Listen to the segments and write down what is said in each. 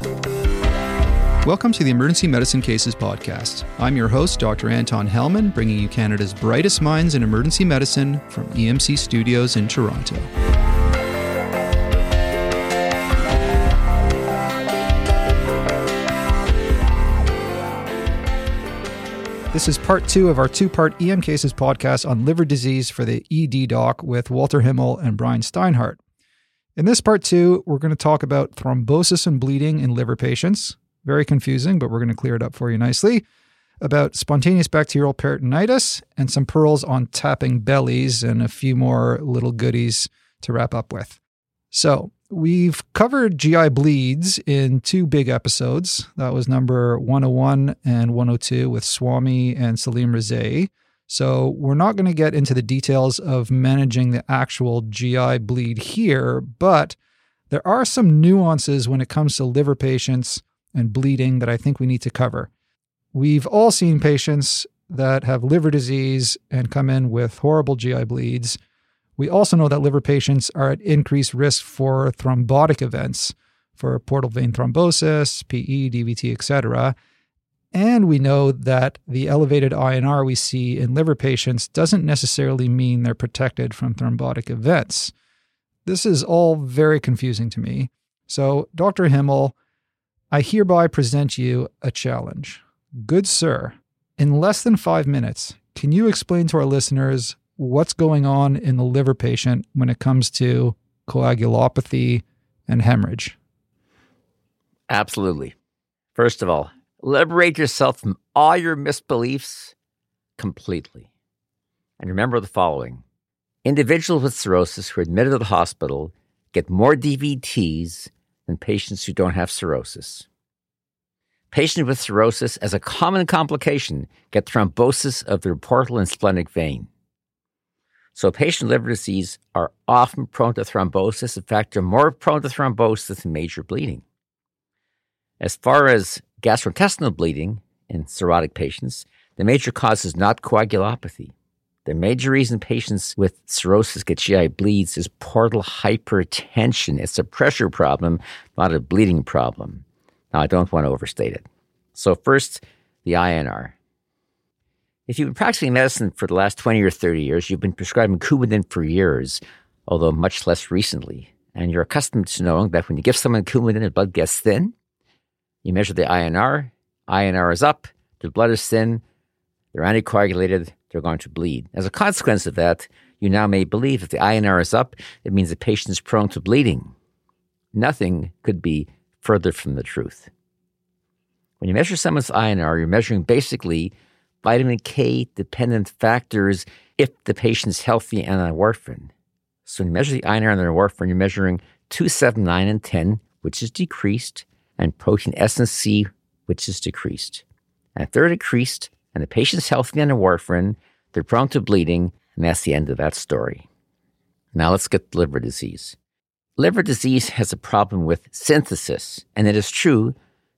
Welcome to the Emergency Medicine Cases Podcast. I'm your host, Dr. Anton Helman, bringing you Canada's brightest minds in emergency medicine from EMC Studios in Toronto. This is part two of our two part EM Cases podcast on liver disease for the ED doc with Walter Himmel and Brian Steinhart. In this part two, we're going to talk about thrombosis and bleeding in liver patients, very confusing, but we're going to clear it up for you nicely. About spontaneous bacterial peritonitis and some pearls on tapping bellies and a few more little goodies to wrap up with. So, we've covered GI bleeds in two big episodes. That was number 101 and 102 with Swami and Salim Rezaie. So, we're not going to get into the details of managing the actual GI bleed here, but there are some nuances when it comes to liver patients and bleeding that I think we need to cover. We've all seen patients that have liver disease and come in with horrible GI bleeds. We also know that liver patients are at increased risk for thrombotic events, for portal vein thrombosis, PE, DVT, etc. And we know that the elevated INR we see in liver patients doesn't necessarily mean they're protected from thrombotic events. This is all very confusing to me. So, Dr. Himmel, I hereby present you a challenge. Good sir, in less than five minutes, can you explain to our listeners what's going on in the liver patient when it comes to coagulopathy and hemorrhage? Absolutely. First of all, liberate yourself from all your misbeliefs completely. And remember the following individuals with cirrhosis who are admitted to the hospital get more DVTs than patients who don't have cirrhosis. Patients with cirrhosis, as a common complication, get thrombosis of their portal and splenic vein. So, patient liver disease are often prone to thrombosis. In fact, they're more prone to thrombosis than major bleeding. As far as gastrointestinal bleeding in cirrhotic patients, the major cause is not coagulopathy. The major reason patients with cirrhosis get GI bleeds is portal hypertension. It's a pressure problem, not a bleeding problem. Now, I don't want to overstate it. So, first, the INR. If you've been practicing medicine for the last 20 or 30 years, you've been prescribing Coumadin for years, although much less recently. And you're accustomed to knowing that when you give someone Coumadin, the blood gets thin. You measure the INR, INR is up, the blood is thin, they're anticoagulated, they're going to bleed. As a consequence of that, you now may believe if the INR is up, it means the patient is prone to bleeding. Nothing could be further from the truth. When you measure someone's INR, you're measuring basically vitamin K dependent factors if the patient's healthy and on warfarin. So when you measure the INR and the warfarin, you're measuring 279 and 10, which is decreased, and protein S and C, which is decreased. And if they're decreased, and the patient's healthy on warfarin, they're prone to bleeding, and that's the end of that story. Now let's get to liver disease. Liver disease has a problem with synthesis, and it is true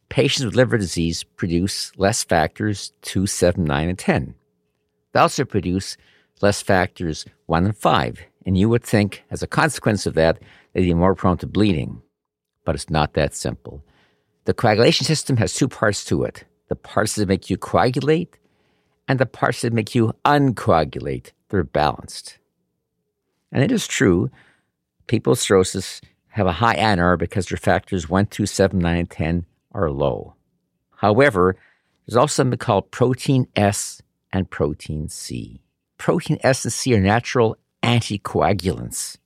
patients with liver disease produce less factors 2, 7, 9, and 10. They also produce less factors 1 and 5, and you would think, as a consequence of that, they'd be more prone to bleeding. But it's not that simple. The coagulation system has two parts to it the parts that make you coagulate and the parts that make you uncoagulate. They're balanced. And it is true, people with cirrhosis have a high INR because their factors 1, 2, 7, 9, and 10 are low. However, there's also something called protein S and protein C. Protein S and C are natural anticoagulants.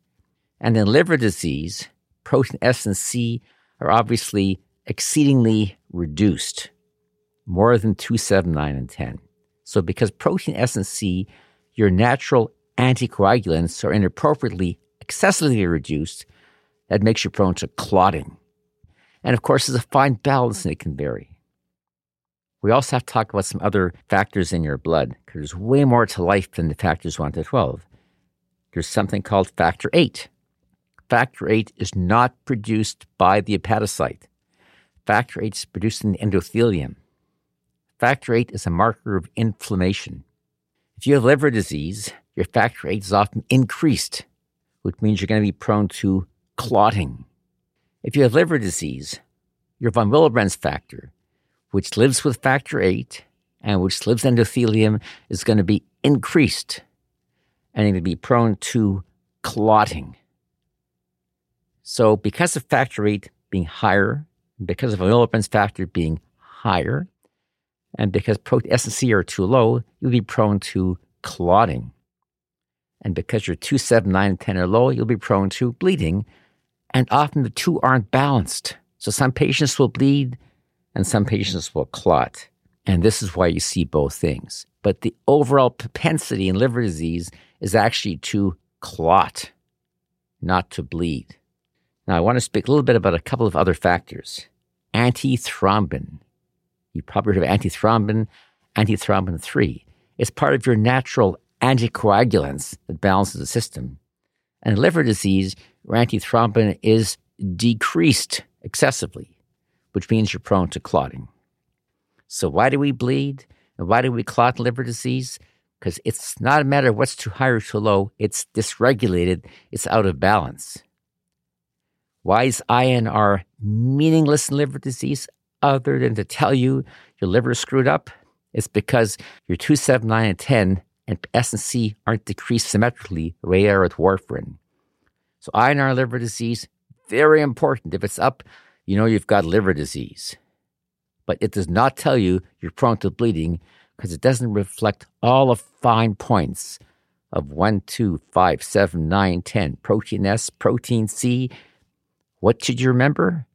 And in liver disease, protein S and C are obviously exceedingly reduced, more than 2, 7, 9, and 10. So, because protein S and C, your natural anticoagulants, are inappropriately, excessively reduced, that makes you prone to clotting. And of course, there's a fine balance and it can vary. We also have to talk about some other factors in your blood because there's way more to life than the factors 1 to 12. There's something called factor 8. Factor 8 is not produced by the hepatocyte. Factor 8 is produced in the endothelium. Factor 8 is a marker of inflammation. If you have liver disease, your factor 8 is often increased, which means you're going to be prone to clotting. If you have liver disease, your von Willebrand's factor, which lives with factor VIII and which lives endothelium, is going to be increased and going to be prone to clotting. So, because of factor VIII being higher, because of von Willebrand's factor being higher, and because protein S and C are too low, you'll be prone to clotting. And because your 2, 7, 9, and 10 are low, you'll be prone to bleeding. And often the two aren't balanced. So some patients will bleed and some patients will clot. And this is why you see both things. But the overall propensity in liver disease is actually to clot, not to bleed. Now, I want to speak a little bit about a couple of other factors. Antithrombin. You probably heard of antithrombin, antithrombin 3. It's part of your natural anticoagulants that balances the system. And in liver disease, your antithrombin is decreased excessively, which means you're prone to clotting. So, why do we bleed? And why do we clot in liver disease? Because it's not a matter of what's too high or too low, it's dysregulated, it's out of balance. Why is INR meaningless in liver disease other than to tell you your liver is screwed up? It's because your 2, 7, 9, and 10 and S and C aren't decreased symmetrically the way they are with warfarin. So INR liver disease, very important. If it's up, you know you've got liver disease. But it does not tell you you're prone to bleeding because it doesn't reflect all the fine points of 1, 2, 5, 7, 9, 10, protein S, protein C. What should you remember?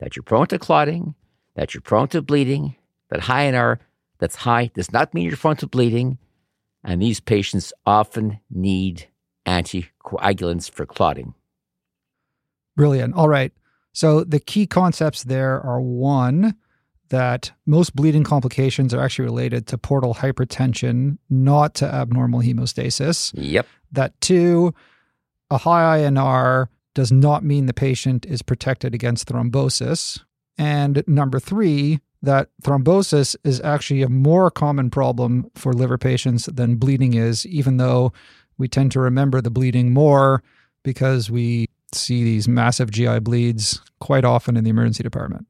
That you're prone to clotting, that you're prone to bleeding, that high INR that's high does not mean you're prone to bleeding, and these patients often need anticoagulants for clotting. Brilliant. All right. So the key concepts there are one, that most bleeding complications are actually related to portal hypertension, not to abnormal hemostasis. Yep. That two, a high INR does not mean the patient is protected against thrombosis. And number three, that thrombosis is actually a more common problem for liver patients than bleeding is, even though we tend to remember the bleeding more because we see these massive GI bleeds quite often in the emergency department.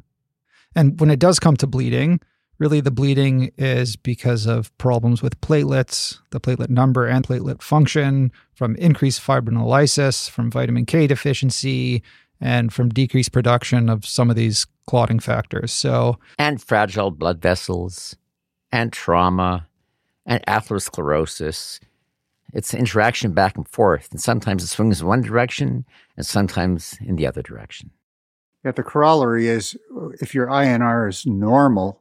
And when it does come to bleeding, really the bleeding is because of problems with platelets, the platelet number and platelet function, from increased fibrinolysis, from vitamin K deficiency, and from decreased production of some of these clotting factors. So, and fragile blood vessels, and trauma, and atherosclerosis. It's interaction back and forth, and sometimes it swings in one direction, and sometimes in the other direction. Yeah, the corollary is if your INR is normal,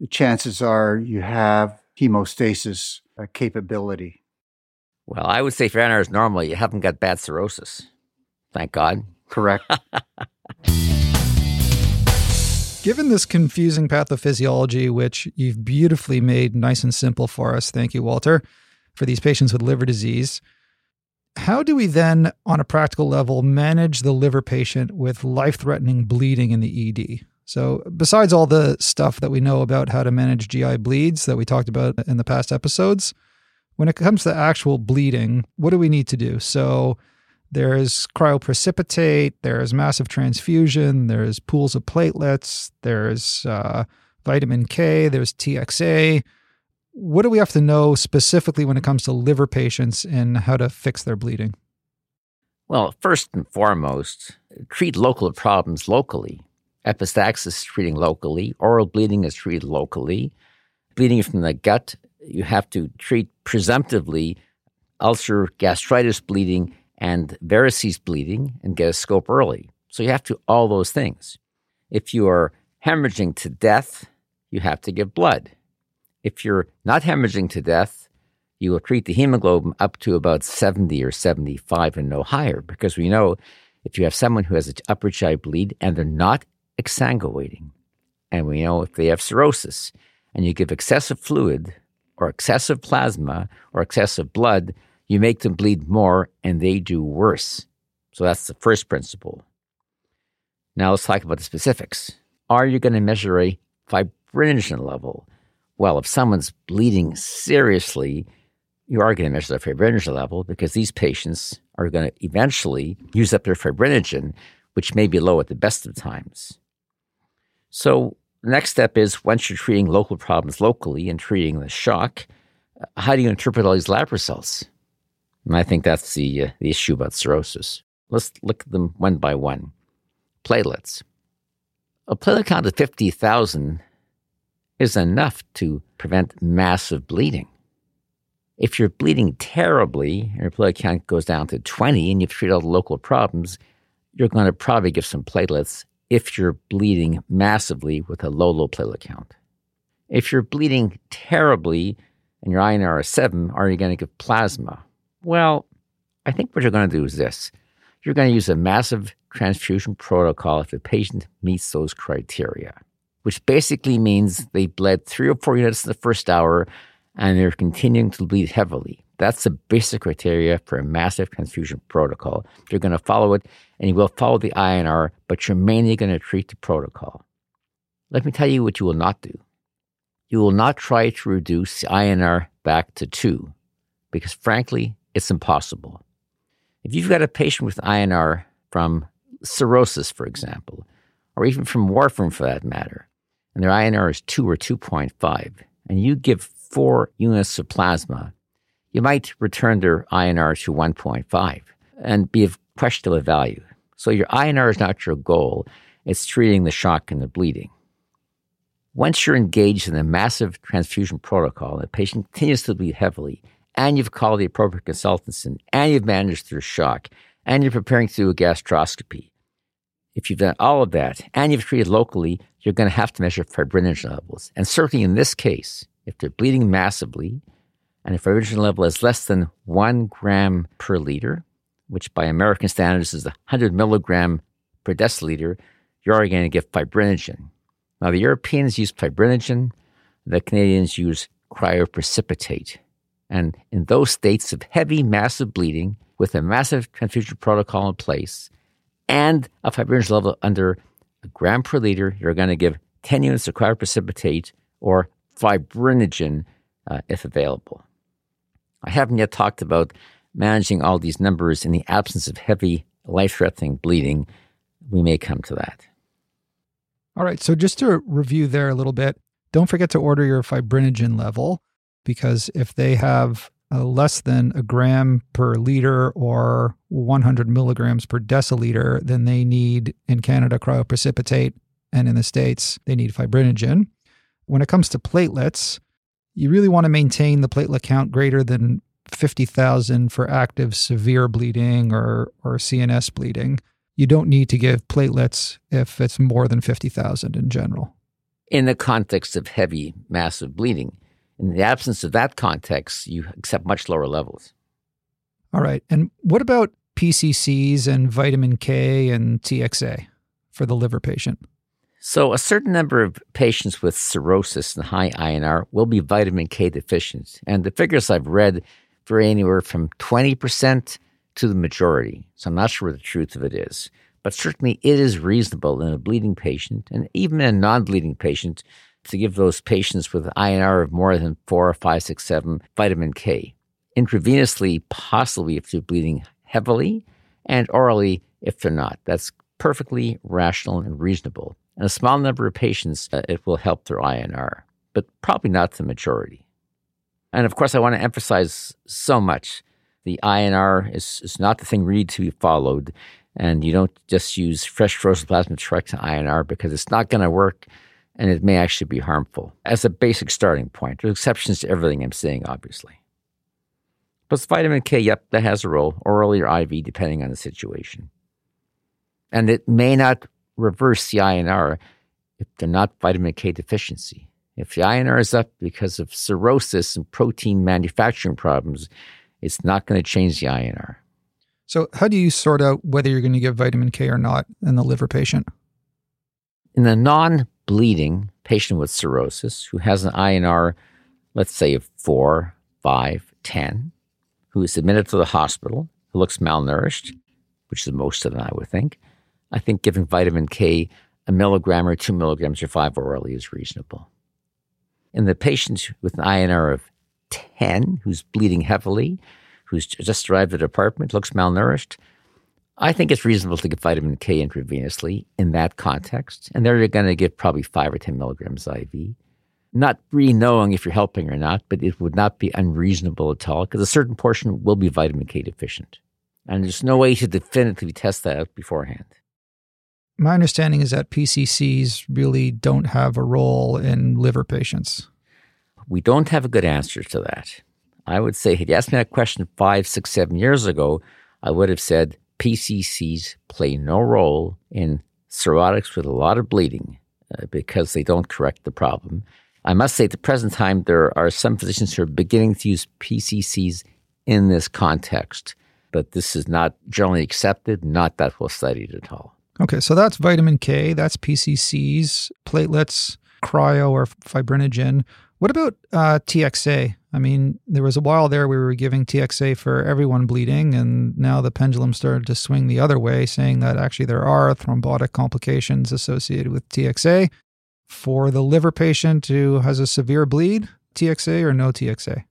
the chances are you have hemostasis uh, capability. Well, I would say if your INR is normal, you haven't got bad cirrhosis. Thank God. Correct. Given this confusing pathophysiology, which you've beautifully made nice and simple for us, thank you, Walter, for these patients with liver disease, how do we then, on a practical level, manage the liver patient with life threatening bleeding in the ED? So, besides all the stuff that we know about how to manage GI bleeds that we talked about in the past episodes, when it comes to actual bleeding, what do we need to do? So, there's cryoprecipitate, there's massive transfusion, there's pools of platelets, there's uh, vitamin K, there's TXA. What do we have to know specifically when it comes to liver patients and how to fix their bleeding? Well, first and foremost, treat local problems locally. Epistaxis is treating locally, oral bleeding is treated locally. Bleeding from the gut, you have to treat presumptively ulcer gastritis bleeding and varices bleeding and get a scope early. So you have to all those things. If you are hemorrhaging to death, you have to give blood. If you're not hemorrhaging to death, you will treat the hemoglobin up to about 70 or 75 and no higher because we know if you have someone who has an upper GI bleed and they're not exsanguating, and we know if they have cirrhosis and you give excessive fluid or excessive plasma or excessive blood, you make them bleed more and they do worse. So that's the first principle. Now let's talk about the specifics. Are you going to measure a fibrinogen level? Well, if someone's bleeding seriously, you are going to measure the fibrinogen level because these patients are going to eventually use up their fibrinogen, which may be low at the best of times. So, next step is once you're treating local problems locally and treating the shock, how do you interpret all these lab results? And I think that's the, uh, the issue about cirrhosis. Let's look at them one by one. Platelets. A platelet count of 50,000 is enough to prevent massive bleeding. If you're bleeding terribly and your platelet count goes down to 20 and you've treated all the local problems, you're going to probably give some platelets if you're bleeding massively with a low, low platelet count. If you're bleeding terribly and your INR is 7, are you going to give plasma? Well, I think what you're going to do is this you're going to use a massive transfusion protocol if the patient meets those criteria, which basically means they bled three or four units in the first hour and they're continuing to bleed heavily. That's the basic criteria for a massive transfusion protocol. You're going to follow it and you will follow the INR, but you're mainly going to treat the protocol. Let me tell you what you will not do. You will not try to reduce the INR back to two, because frankly, it's impossible. If you've got a patient with INR from cirrhosis, for example, or even from warfarin for that matter, and their INR is 2 or 2.5, and you give four units of plasma, you might return their INR to 1.5 and be of questionable value. So your INR is not your goal, it's treating the shock and the bleeding. Once you're engaged in a massive transfusion protocol, the patient continues to bleed heavily, and you've called the appropriate consultants in, and you've managed their shock, and you're preparing to do a gastroscopy. If you've done all of that and you've treated locally, you're going to have to measure fibrinogen levels. And certainly in this case, if they're bleeding massively and the fibrinogen level is less than one gram per liter, which by American standards is 100 milligram per deciliter, you're already going to get fibrinogen. Now, the Europeans use fibrinogen, the Canadians use cryoprecipitate. And in those states of heavy, massive bleeding, with a massive transfusion protocol in place and a fibrinogen level under a gram per liter, you're going to give 10 units of cryoprecipitate or fibrinogen uh, if available. I haven't yet talked about managing all these numbers in the absence of heavy, life threatening bleeding. We may come to that. All right. So, just to review there a little bit, don't forget to order your fibrinogen level because if they have uh, less than a gram per liter or 100 milligrams per deciliter, then they need in Canada cryoprecipitate, and in the States, they need fibrinogen. When it comes to platelets, you really want to maintain the platelet count greater than 50,000 for active severe bleeding or, or CNS bleeding. You don't need to give platelets if it's more than 50,000 in general. In the context of heavy, massive bleeding. In the absence of that context, you accept much lower levels. All right. And what about PCCs and vitamin K and TXA for the liver patient? So, a certain number of patients with cirrhosis and high INR will be vitamin K deficient. And the figures I've read vary anywhere from 20% to the majority. So, I'm not sure what the truth of it is. But certainly, it is reasonable in a bleeding patient and even in a non bleeding patient to give those patients with INR of more than four, five, six, seven vitamin K intravenously, possibly if they're bleeding heavily, and orally if they're not. That's perfectly rational and reasonable. In a small number of patients, uh, it will help their INR, but probably not the majority. And of course, I want to emphasize so much the INR is, is not the thing really to be followed. And you don't just use fresh frozen plasma to correct INR because it's not going to work and it may actually be harmful as a basic starting point. There's exceptions to everything I'm saying, obviously. Plus, vitamin K, yep, that has a role, orally or IV, depending on the situation. And it may not reverse the INR if they're not vitamin K deficiency. If the INR is up because of cirrhosis and protein manufacturing problems, it's not going to change the INR. So, how do you sort out whether you're going to give vitamin K or not in the liver patient? In the non bleeding patient with cirrhosis who has an INR, let's say, of 4, 5, 10, who is admitted to the hospital, who looks malnourished, which is most of them, I would think, I think giving vitamin K a milligram or two milligrams or five orally is reasonable. In the patient with an INR of 10 who's bleeding heavily, who's just arrived at the apartment, looks malnourished, I think it's reasonable to give vitamin K intravenously in that context. And there you're going to give probably five or 10 milligrams IV. Not really knowing if you're helping or not, but it would not be unreasonable at all because a certain portion will be vitamin K deficient. And there's no way to definitively test that out beforehand. My understanding is that PCCs really don't have a role in liver patients. We don't have a good answer to that. I would say, had you asked me that question five, six, seven years ago, I would have said PCCs play no role in cirrhotics with a lot of bleeding uh, because they don't correct the problem. I must say, at the present time, there are some physicians who are beginning to use PCCs in this context, but this is not generally accepted, not that well studied at all. Okay, so that's vitamin K, that's PCCs, platelets, cryo or fibrinogen. What about uh, TXA? I mean, there was a while there we were giving TXA for everyone bleeding, and now the pendulum started to swing the other way, saying that actually there are thrombotic complications associated with TXA. For the liver patient who has a severe bleed, TXA or no TXA?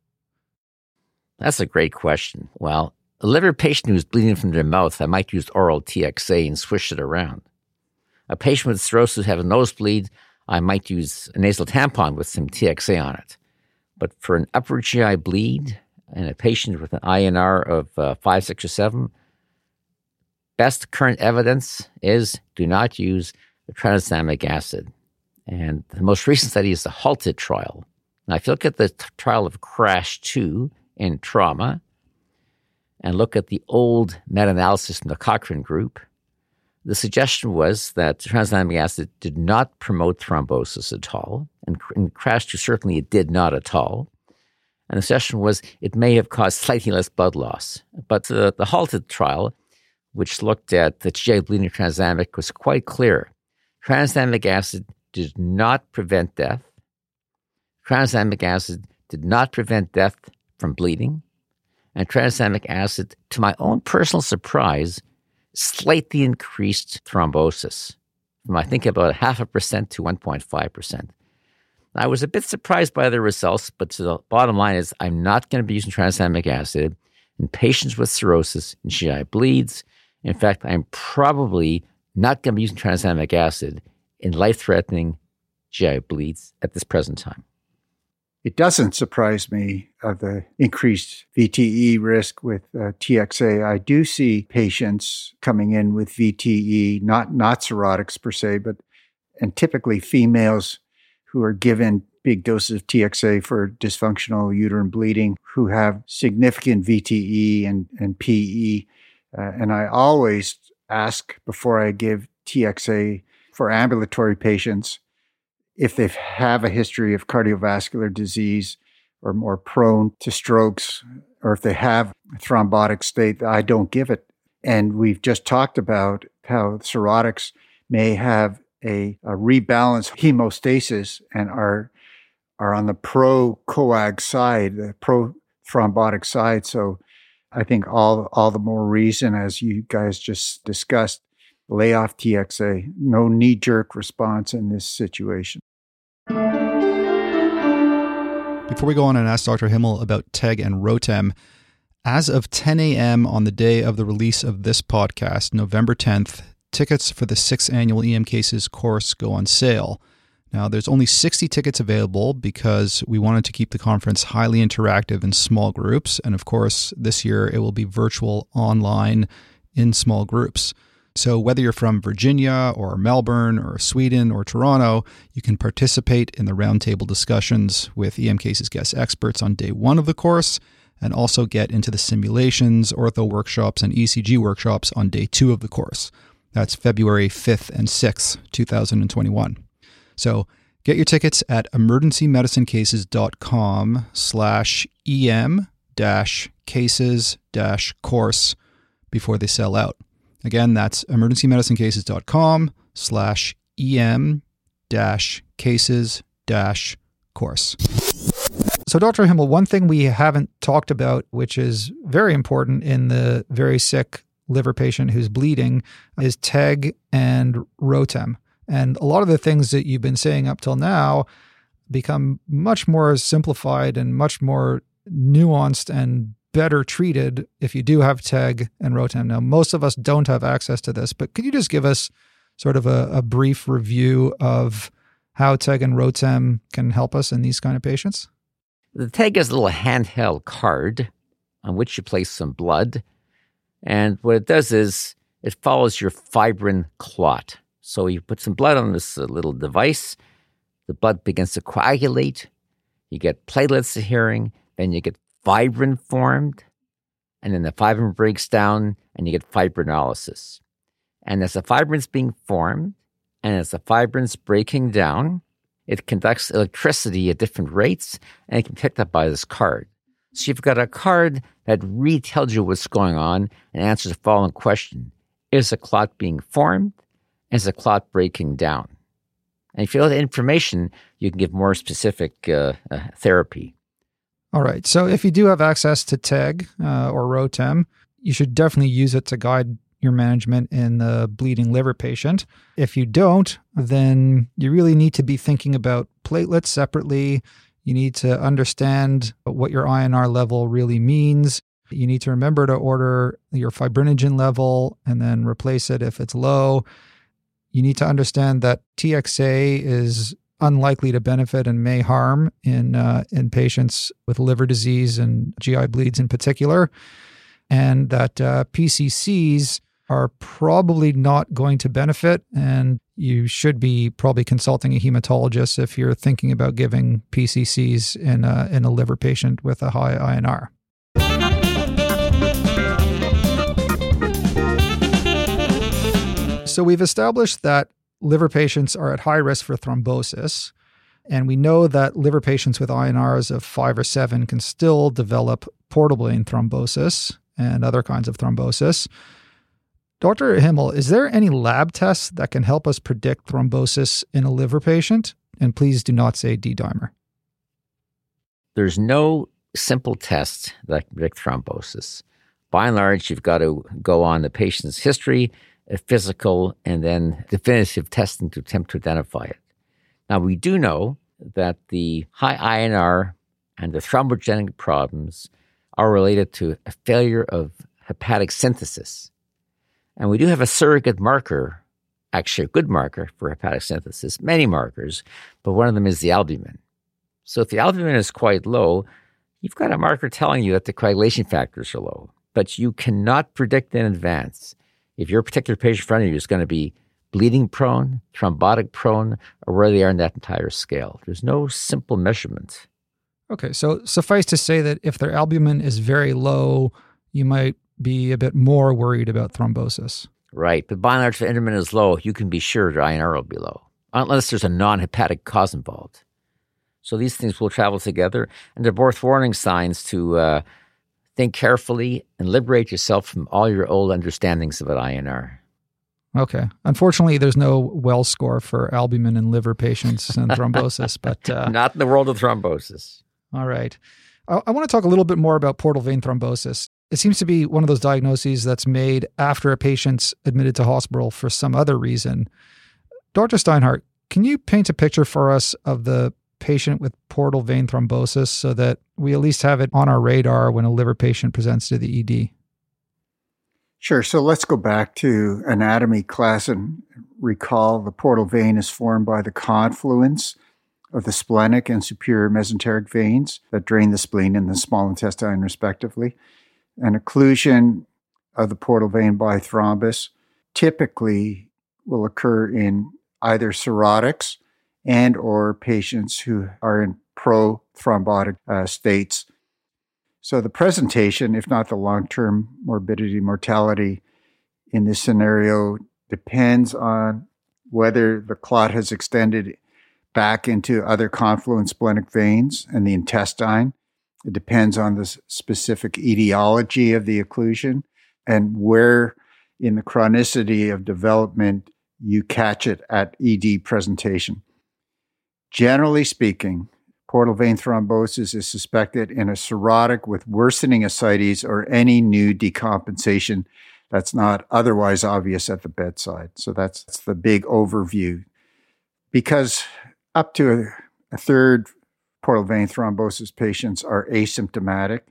That's a great question. Well, a liver patient who's bleeding from their mouth, I might use oral TXA and swish it around. A patient with cirrhosis have a nosebleed, I might use a nasal tampon with some TXA on it. But for an upper GI bleed and a patient with an INR of uh, 5, 6, or 7, best current evidence is do not use tranexamic acid. And the most recent study is the HALT-IT trial. Now, if you look at the t- trial of CRASH 2 in trauma and look at the old meta analysis from the Cochrane group, the suggestion was that tranexamic acid did not promote thrombosis at all. And in CRASH 2, certainly it did not at all. And the suggestion was it may have caused slightly less blood loss. But the, the HALT-IT trial, which looked at the GI bleeding tranexamic, was quite clear. Tranexamic acid did not prevent death. Tranexamic acid did not prevent death from bleeding. And tranexamic acid, to my own personal surprise, slightly increased thrombosis from I think about half a percent to 1.5%. I was a bit surprised by the results, but the bottom line is I'm not going to be using tranexamic acid in patients with cirrhosis and GI bleeds. In fact, I'm probably not going to be using tranexamic acid in life threatening GI bleeds at this present time. It doesn't surprise me of the increased VTE risk with uh, TXA. I do see patients coming in with VTE, not not cirrhotics per se, but and typically females who are given big doses of TXA for dysfunctional uterine bleeding, who have significant VTE and and PE, uh, and I always ask before I give TXA for ambulatory patients if they have a history of cardiovascular disease or more prone to strokes, or if they have a thrombotic state, I don't give it. And we've just talked about how cirrhotics may have a, a rebalanced hemostasis and are are on the pro coag side, the pro thrombotic side. So I think all all the more reason, as you guys just discussed, lay off TXA. No knee jerk response in this situation. Before we go on and ask Dr. Himmel about TEG and ROTEM, as of 10 a.m. on the day of the release of this podcast, November 10th, tickets for the sixth annual EM Cases course go on sale. Now, there's only 60 tickets available because we wanted to keep the conference highly interactive in small groups. And of course, this year it will be virtual online in small groups. So, whether you're from Virginia or Melbourne or Sweden or Toronto, you can participate in the roundtable discussions with EM Cases guest experts on day one of the course and also get into the simulations, ortho workshops, and ECG workshops on day two of the course. That's February 5th and 6th, 2021. So, get your tickets at emergencymedicinecases.com slash em dash cases dash course before they sell out. Again, that's emergencymedicinecases.com slash em dash cases dash course. So, Dr. Himmel, one thing we haven't talked about, which is very important in the very sick liver patient who's bleeding, is TEG and ROTEM. And a lot of the things that you've been saying up till now become much more simplified and much more nuanced and better treated if you do have TEG and ROTEM. Now, most of us don't have access to this, but could you just give us sort of a, a brief review of how TEG and ROTEM can help us in these kind of patients? The TEG is a little handheld card on which you place some blood. And what it does is it follows your fibrin clot. So you put some blood on this uh, little device, the blood begins to coagulate, you get platelets adhering, then you get fibrin formed, and then the fibrin breaks down and you get fibrinolysis. And as the fibrin's being formed, and as the fibrin's breaking down, it conducts electricity at different rates and it can be picked up by this card. So you've got a card that retells you what's going on and answers the following question Is a clot being formed? Is a clot breaking down? And if you know the information, you can give more specific uh, uh, therapy. All right. So if you do have access to TEG uh, or ROTEM, you should definitely use it to guide your management in the bleeding liver patient. If you don't, then you really need to be thinking about platelets separately. You need to understand what your INR level really means. You need to remember to order your fibrinogen level and then replace it if it's low. You need to understand that TXA is unlikely to benefit and may harm in uh, in patients with liver disease and GI bleeds in particular, and that uh, PCCs are probably not going to benefit, and you should be probably consulting a hematologist if you're thinking about giving PCCs in a, in a liver patient with a high INR. So we've established that liver patients are at high risk for thrombosis. And we know that liver patients with INRs of five or seven can still develop portal vein thrombosis and other kinds of thrombosis. Dr. Himmel, is there any lab tests that can help us predict thrombosis in a liver patient? And please do not say D dimer. There's no simple test that can predict thrombosis. By and large, you've got to go on the patient's history a physical, and then definitive testing to attempt to identify it. Now, we do know that the high INR and the thrombogenic problems are related to a failure of hepatic synthesis. And we do have a surrogate marker, actually a good marker for hepatic synthesis, many markers, but one of them is the albumin. So if the albumin is quite low, you've got a marker telling you that the coagulation factors are low, but you cannot predict in advance if your particular patient in front of you is going to be bleeding prone, thrombotic prone, or where they are in that entire scale. There's no simple measurement. Okay, so suffice to say that if their albumin is very low, you might be a bit more worried about thrombosis. Right, but by and large, if albumin is low, you can be sure their INR will be low, unless there's a non-hepatic cause involved. So these things will travel together, and they're both warning signs to uh, think carefully and liberate yourself from all your old understandings about INR. Okay. Unfortunately, there's no Wells score for albumin and liver patients and thrombosis, but uh, not in the world of thrombosis. All right. I, I want to talk a little bit more about portal vein thrombosis. It seems to be one of those diagnoses that's made after a patient's admitted to hospital for some other reason. Dr. Steinhart, can you paint a picture for us of the patient with portal vein thrombosis so that we at least have it on our radar when a liver patient presents to the ED? Sure. So let's go back to anatomy class and recall the portal vein is formed by the confluence of the splenic and superior mesenteric veins that drain the spleen and the small intestine, respectively. An occlusion of the portal vein by thrombus typically will occur in either cirrhotics and or patients who are in pro-thrombotic uh, states. So the presentation, if not the long-term morbidity mortality in this scenario, depends on whether the clot has extended back into other confluent splenic veins and the intestine. It depends on the specific etiology of the occlusion and where in the chronicity of development you catch it at ED presentation. Generally speaking, portal vein thrombosis is suspected in a cirrhotic with worsening ascites or any new decompensation that's not otherwise obvious at the bedside. So that's, that's the big overview. Because up to a, a third portal vein thrombosis patients are asymptomatic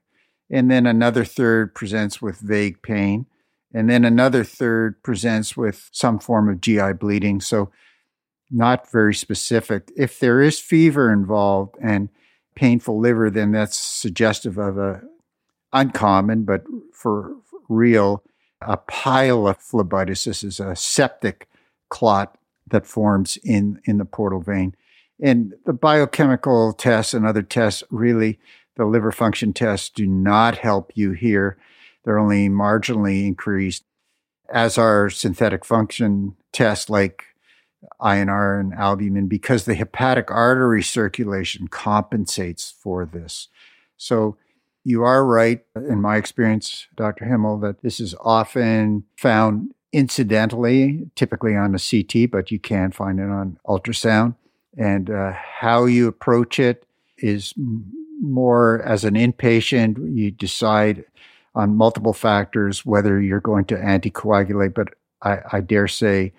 And then another third presents with vague pain. And then another third presents with some form of GI bleeding. So, not very specific. If there is fever involved and painful liver, then that's suggestive of a uncommon, but for real, a pylephlebitis. This is a septic clot that forms in, in the portal vein. And the biochemical tests and other tests, really, the liver function tests do not help you here. They're only marginally increased, as are synthetic function tests like INR and albumin, because the hepatic artery circulation compensates for this. So you are right, in my experience, Dr. Himmel, that this is often found incidentally, typically on a CT, but you can find it on ultrasound. And uh, how you approach it is more as an inpatient, you decide on multiple factors whether you're going to anticoagulate. But I, I dare say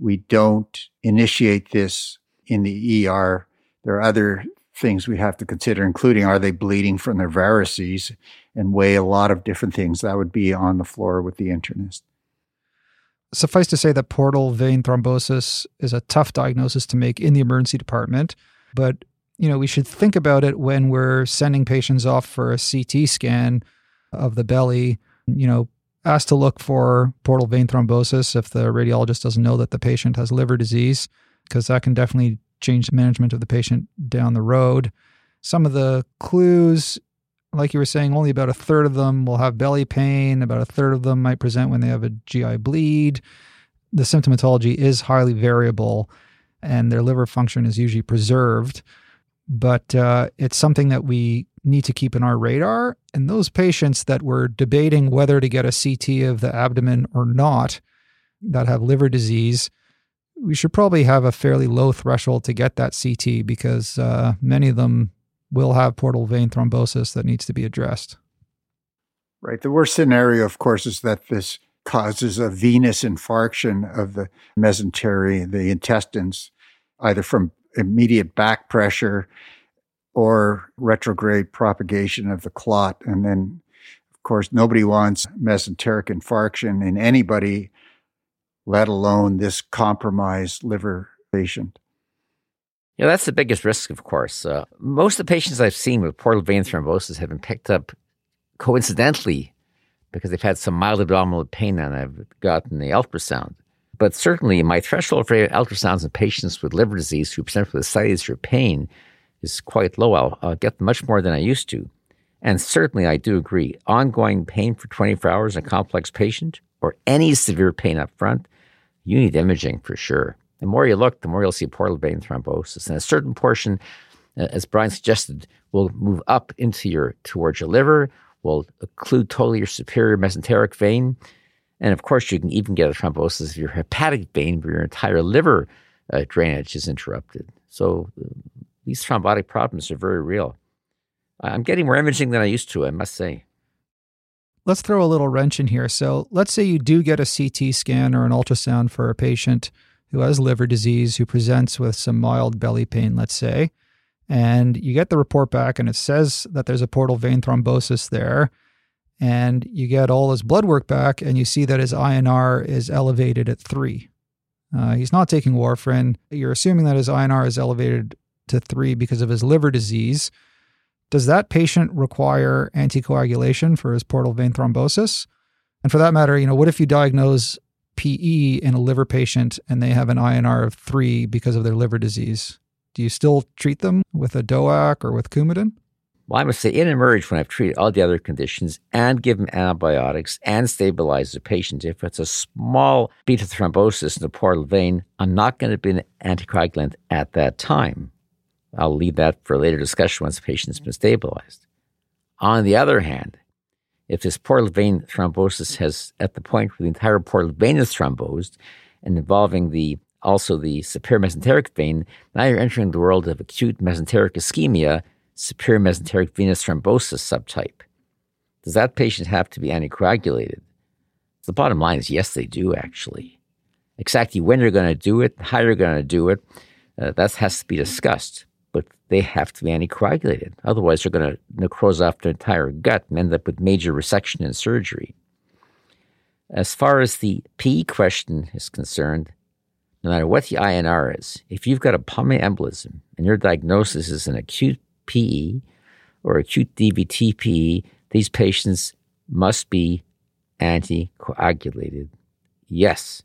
we don't initiate this in the ER. There are other things we have to consider, including are they bleeding from their varices and weigh a lot of different things. That would be on the floor with the internist. Suffice to say that portal vein thrombosis is a tough diagnosis to make in the emergency department, but you know, we should think about it when we're sending patients off for a CT scan of the belly, you know, asked to look for portal vein thrombosis if the radiologist doesn't know that the patient has liver disease, because that can definitely change the management of the patient down the road. Some of the clues, like you were saying, only about a third of them will have belly pain, about a third of them might present when they have a GI bleed. The symptomatology is highly variable and their liver function is usually preserved. But uh, it's something that we need to keep in our radar. And those patients that were debating whether to get a CT of the abdomen or not that have liver disease, we should probably have a fairly low threshold to get that CT because uh, many of them will have portal vein thrombosis that needs to be addressed. Right. The worst scenario, of course, is that this causes a venous infarction of the mesentery, the intestines, either from immediate back pressure or retrograde propagation of the clot. And then, of course, nobody wants mesenteric infarction in anybody let alone this compromised liver patient. Yeah, that's the biggest risk, of course. Uh, most of the patients I've seen with portal vein thrombosis have been picked up coincidentally because they've had some mild abdominal pain and I've gotten the ultrasound. But certainly, my threshold for ultrasounds in patients with liver disease who present with ascites or pain is quite low. I'll, I'll get much more than I used to. And certainly, I do agree. Ongoing pain for 24 hours in a complex patient or any severe pain up front, you need imaging for sure. The more you look, the more you'll see portal vein thrombosis. And a certain portion, uh, as Brian suggested, will move up into your towards your liver, will occlude totally your superior mesenteric vein. And of course, you can even get a thrombosis of your hepatic vein where your entire liver uh, drainage is interrupted. So these thrombotic problems are very real. I'm getting more imaging than I used to, I must say let's throw a little wrench in here. So let's say you do get a CT scan or an ultrasound for a patient who has liver disease who presents with some mild belly pain, let's say, and you get the report back and it says that there's a portal vein thrombosis there. And you get all his blood work back and you see that his INR is elevated at three. Uh, he's not taking warfarin. You're assuming that his INR is elevated to three because of his liver disease. Does that patient require anticoagulation for his portal vein thrombosis? And for that matter, you know, what if you diagnose PE in a liver patient and they have an INR of three because of their liver disease? Do you still treat them with a DOAC or with Coumadin? Well, I must say, in Emerge, when I've treated all the other conditions and given antibiotics and stabilized the patient, if it's a small beta thrombosis in the portal vein, I'm not going to be an anticoagulant at that time. I'll leave that for later discussion once the patient's been stabilized. On the other hand, if this portal vein thrombosis has at the point where the entire portal vein is thrombosed and involving the also the superior mesenteric vein, now you're entering the world of acute mesenteric ischemia, superior mesenteric venous thrombosis subtype. Does that patient have to be anticoagulated? The bottom line is yes, they do actually. Exactly when you're going to do it, how you're going to do it, uh, that has to be discussed. They have to be anticoagulated. Otherwise, they're going to necrose off their entire gut and end up with major resection and surgery. As far as the PE question is concerned, no matter what the INR is, if you've got a pulmonary embolism and your diagnosis is an acute PE or acute DVT PE, these patients must be anticoagulated. Yes.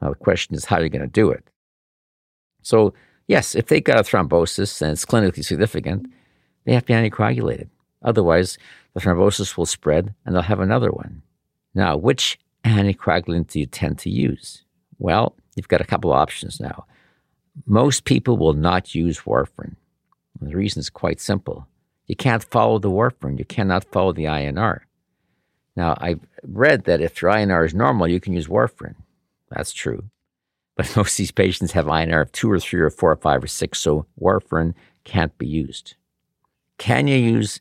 Now, the question is how are you're going to do it. So, yes, if they've got a thrombosis and it's clinically significant, they have to be anticoagulated. Otherwise, the thrombosis will spread and they'll have another one. Now, which anticoagulant do you tend to use? Well, you've got a couple of options now. Most people will not use warfarin. The reason is quite simple. You can't follow the warfarin. You cannot follow the INR. Now, I've read that if your INR is normal, you can use warfarin. That's true. But most of these patients have INR of two or three or four or five or six, so warfarin can't be used. Can you use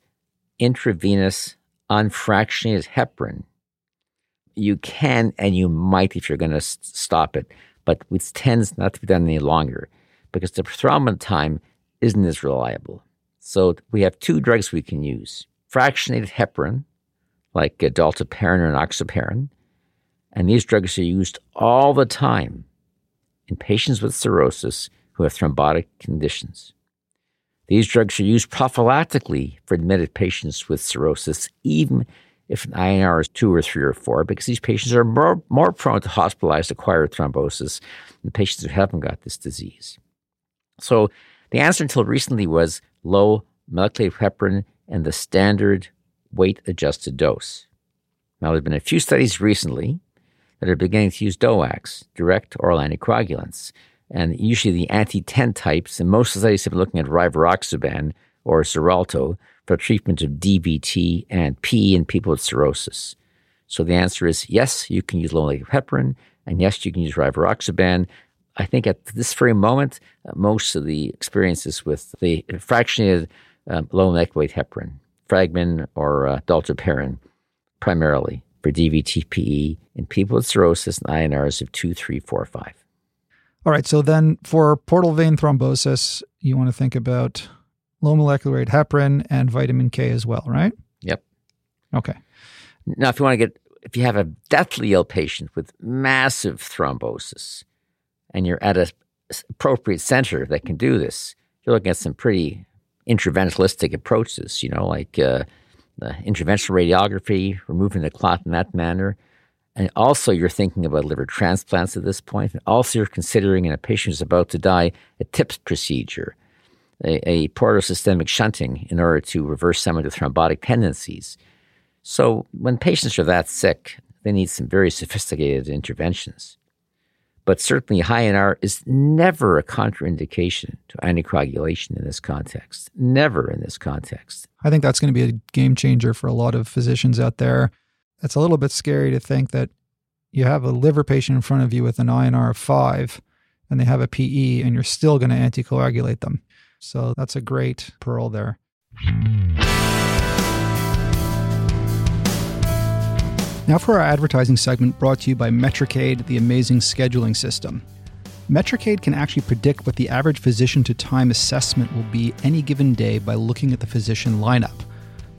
intravenous unfractionated heparin? You can and you might if you're going to stop it, but it tends not to be done any longer because the thrombin time isn't as reliable. So we have two drugs we can use fractionated heparin, like uh, dalteparin or enoxaparin, and these drugs are used all the time in patients with cirrhosis who have thrombotic conditions. These drugs are used prophylactically for admitted patients with cirrhosis, even if an INR is two or three or four, because these patients are more, more prone to hospitalized acquired thrombosis than patients who haven't got this disease. So the answer until recently was low molecular heparin and the standard weight adjusted dose. Now, there have been a few studies recently that are beginning to use DOACs, direct oral anticoagulants, and usually the anti-10 types, and most studies have been looking at rivaroxaban or Xarelto for treatment of DVT and PE in people with cirrhosis. So the answer is yes, you can use low heparin, and yes, you can use rivaroxaban. I think at this very moment, uh, most of the experiences with the fractionated um, low molecular weight heparin, Fragmin or uh, dalteparin, primarily for DVT-PE in people with cirrhosis and INRs of 2, 3, 4, 5. All right. So then for portal vein thrombosis, you want to think about low molecular weight heparin and vitamin K as well, right? Yep. Okay. Now, if you want to get, if you have a deathly ill patient with massive thrombosis and you're at an appropriate center that can do this, you're looking at some pretty interventionalistic approaches, you know, like uh, the interventional radiography, removing the clot in that manner. And also, you're thinking about liver transplants at this point. And also, you're considering in a patient who's about to die a TIPS procedure, a, a portosystemic shunting in order to reverse some of the thrombotic tendencies. So, when patients are that sick, they need some very sophisticated interventions. But certainly, high NR is never a contraindication to anticoagulation in this context. Never in this context. I think that's going to be a game changer for a lot of physicians out there. It's a little bit scary to think that you have a liver patient in front of you with an INR of five and they have a PE and you're still going to anticoagulate them. So that's a great pearl there. Now, for our advertising segment brought to you by MetricAid, the amazing scheduling system. MetricAid can actually predict what the average physician to time assessment will be any given day by looking at the physician lineup.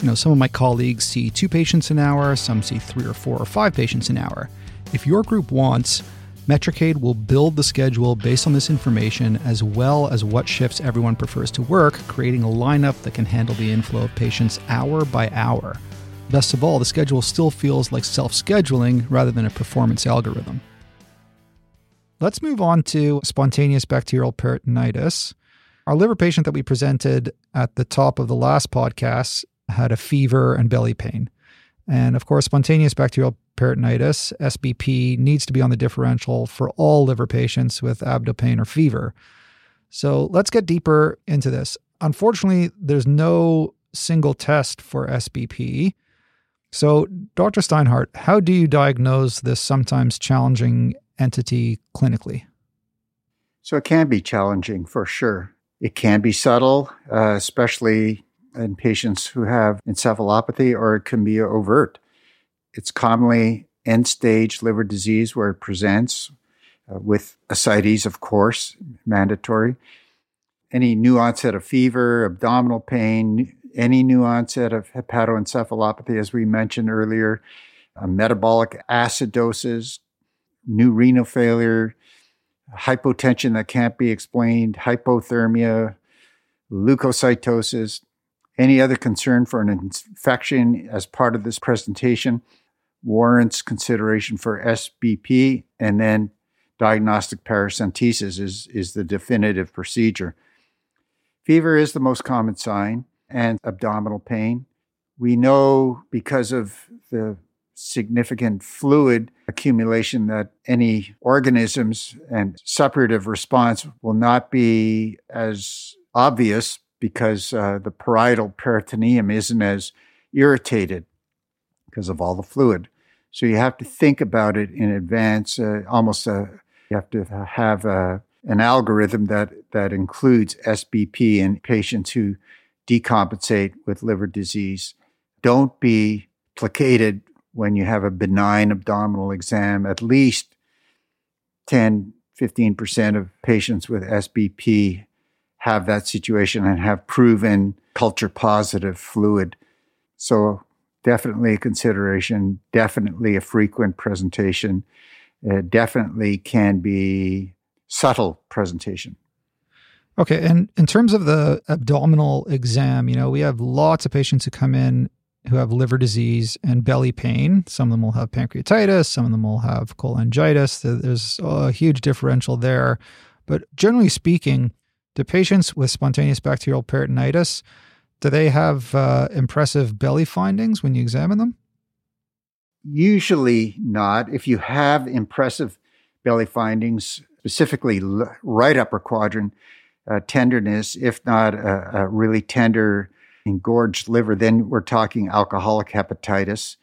You know, some of my colleagues see two patients an hour, some see three or four or five patients an hour. If your group wants, MetricAid will build the schedule based on this information as well as what shifts everyone prefers to work, creating a lineup that can handle the inflow of patients hour by hour. Best of all, the schedule still feels like self scheduling rather than a performance algorithm. Let's move on to spontaneous bacterial peritonitis. Our liver patient that we presented at the top of the last podcast had a fever and belly pain. And of course, spontaneous bacterial peritonitis, SBP, needs to be on the differential for all liver patients with abdo pain or fever. So let's get deeper into this. Unfortunately, there's no single test for SBP. So, Dr. Steinhart, how do you diagnose this sometimes challenging entity clinically? So, it can be challenging for sure. It can be subtle, uh, especially in patients who have encephalopathy, or it can be overt. It's commonly end stage liver disease where it presents uh, with ascites, of course, mandatory. any new onset of fever, abdominal pain, any new onset of hepatoencephalopathy, as we mentioned earlier, uh, metabolic acidosis, new renal failure, hypotension that can't be explained, hypothermia, leukocytosis, any other concern for an infection as part of this presentation warrants consideration for SBP, and then diagnostic paracentesis is, is the definitive procedure. Fever is the most common sign, and abdominal pain. We know because of the significant fluid accumulation that any organisms and suppurative response will not be as obvious because uh, the parietal peritoneum isn't as irritated because of all the fluid. So you have to think about it in advance. Uh, almost a, uh, you have to have a, uh, an algorithm that that includes SBP in patients who decompensate with liver disease. Don't be placated when you have a benign abdominal exam. At least 10, 15% of patients with SBP have that situation and have proven culture positive fluid. So, definitely a consideration, definitely a frequent presentation, uh, definitely can be subtle presentation. Okay, and in terms of the abdominal exam, you know, we have lots of patients who come in who have liver disease and belly pain. Some of them will have pancreatitis, some of them will have cholangitis. There's a huge differential there. But generally speaking, do patients with spontaneous bacterial peritonitis do they have uh, impressive belly findings when you examine them? Usually not. If you have impressive belly findings, specifically right upper quadrant uh, tenderness, if not a, a really tender engorged liver, then we're talking alcoholic hepatitis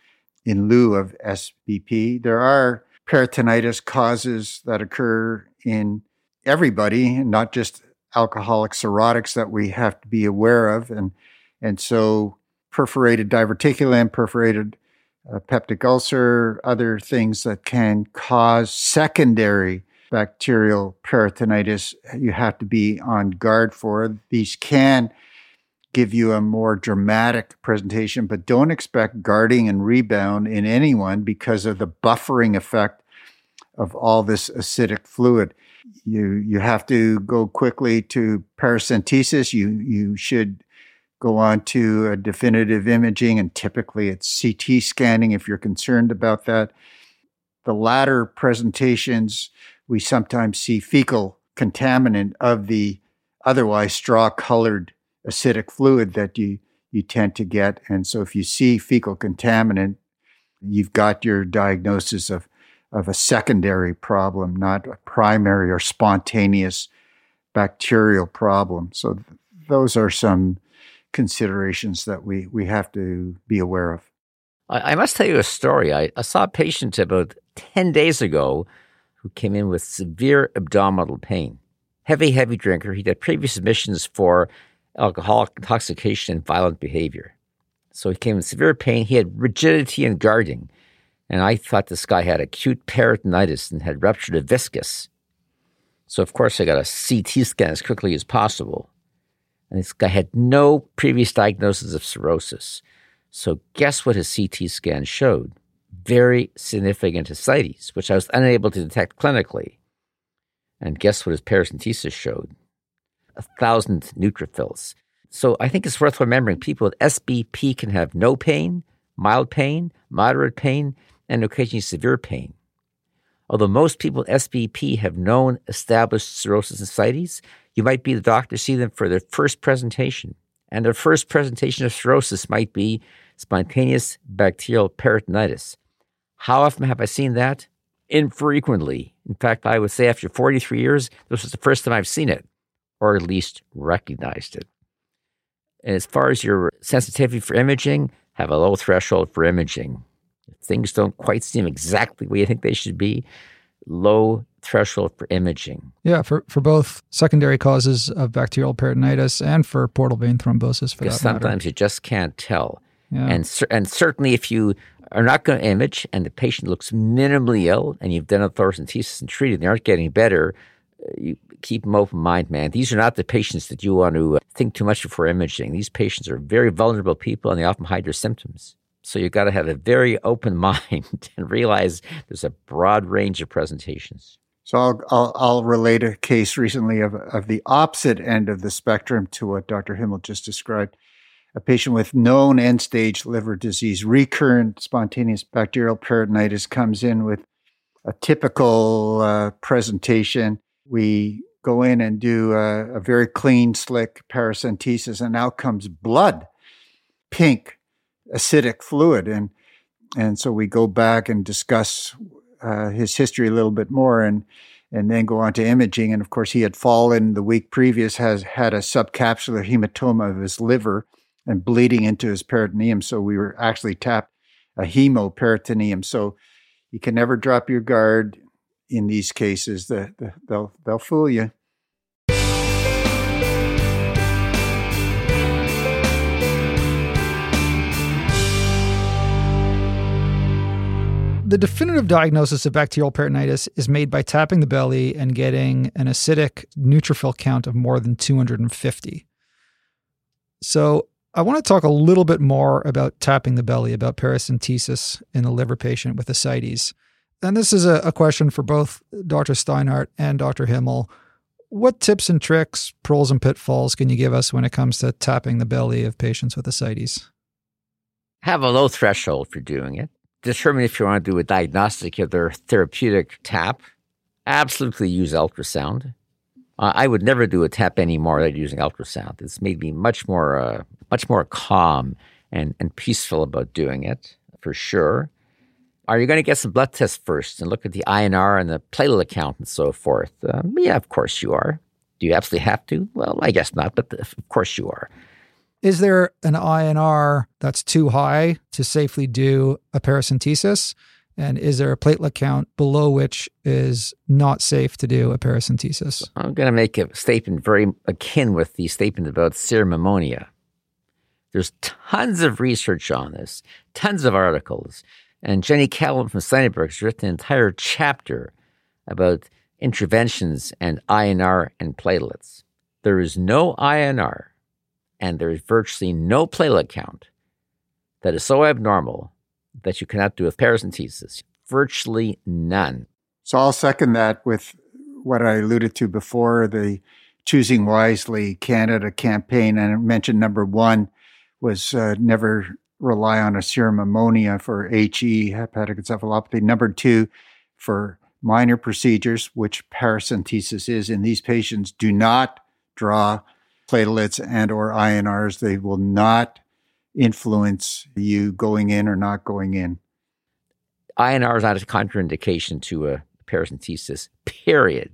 in lieu of SBP. There are peritonitis causes that occur in everybody, not just alcoholic cirrhotics that we have to be aware of. And, and so perforated diverticulum, perforated uh, peptic ulcer, other things that can cause secondary bacterial peritonitis, you have to be on guard for. These can give you a more dramatic presentation, but don't expect guarding and rebound in anyone because of the buffering effect of all this ascitic fluid you you have to go quickly to paracentesis. You you should go on to a definitive imaging, and typically it's CT scanning if you're concerned about that. The latter presentations, we sometimes see fecal contaminant of the otherwise straw colored ascitic fluid that you, you tend to get. And so if you see fecal contaminant, you've got your diagnosis of of a secondary problem, not a primary or spontaneous bacterial problem. So th- those are some considerations that we, we have to be aware of. I, must tell you a story. I, I saw a patient about 10 days ago who came in with severe abdominal pain. Heavy, heavy drinker. He'd had previous admissions for alcoholic intoxication and violent behavior. So he came in severe pain. He had rigidity and guarding. And I thought this guy had acute peritonitis and had ruptured a viscus. So, of course, I got a CT scan as quickly as possible. And this guy had no previous diagnosis of cirrhosis. So, guess what his CT scan showed? Very significant ascites, which I was unable to detect clinically. And guess what his paracentesis showed? A thousand neutrophils. So, I think it's worth remembering people with SBP can have no pain, mild pain, moderate pain, and occasionally severe pain. Although most people with SBP have known established cirrhosis and ascites, you might be the doctor to see them for their first presentation. And their first presentation of cirrhosis might be spontaneous bacterial peritonitis. How often have I seen that? Infrequently. In fact, I would say after 43 years, this was the first time I've seen it, or at least recognized it. And as far as your sensitivity for imaging, have a low threshold for imaging things don't quite seem exactly where you think they should be, low threshold for imaging. Yeah, for, for both secondary causes of bacterial peritonitis and for portal vein thrombosis for because that sometimes matter. you just can't tell. Yeah. And, and certainly if you are not going to image and the patient looks minimally ill and you've done a thoracentesis and treated and they aren't getting better, you keep them open mind, man. These are not the patients that you want to uh, think too much before imaging. These patients are very vulnerable people and they often hide their symptoms. So you've got to have a very open mind and realize there's a broad range of presentations. So I'll, I'll, I'll, relate a case recently of, of the opposite end of the spectrum to what Dr. Himmel just described. A patient with known end stage liver disease, recurrent spontaneous bacterial peritonitis comes in with a typical uh, presentation. We go in and do a, a very clean, slick paracentesis, and out comes blood, pink, ascitic fluid. And, and so we go back and discuss uh, his history a little bit more and and then go on to imaging. And of course, he had fallen the week previous, has had a subcapsular hematoma of his liver and bleeding into his peritoneum. So we were actually tapped a hemoperitoneum. So you can never drop your guard in these cases. The, the, they'll they'll fool you. the definitive diagnosis of bacterial peritonitis is made by tapping the belly and getting an ascitic neutrophil count of more than 250. So, I want to talk a little bit more about tapping the belly, about paracentesis in a liver patient with ascites. And this is a, a question for both Dr. Steinhart and Dr. Himmel. What tips and tricks, pros and pitfalls can you give us when it comes to tapping the belly of patients with ascites? Have a low threshold for doing it determine if you want to do a diagnostic of their therapeutic tap, absolutely use ultrasound. Uh, I would never do a tap anymore than using ultrasound. It's made me much more, uh, much more calm and, and peaceful about doing it for sure. Are you going to get some blood tests first and look at the INR and the platelet count and so forth? Um, yeah, of course you are. Do you absolutely have to? Well, I guess not, but of course you are. Is there an INR that's too high to safely do a paracentesis? And is there a platelet count below which is not safe to do a paracentesis? I'm going to make a statement very akin with the statement about serum ammonia. There's tons of research on this, tons of articles. And Jeannie Callum from Sunnybrook has written an entire chapter about interventions and INR and platelets. There is no INR and there's virtually no platelet count that is so abnormal that you cannot do a paracentesis. Virtually none. So I'll second that with what I alluded to before the Choosing Wisely Canada campaign. And I mentioned number one was uh, never rely on a serum ammonia for HE, hepatic encephalopathy. Number two, for minor procedures, which paracentesis is in these patients, do not draw platelets and or INRs. They will not influence you going in or not going in. INR is not a contraindication to a paracentesis, period.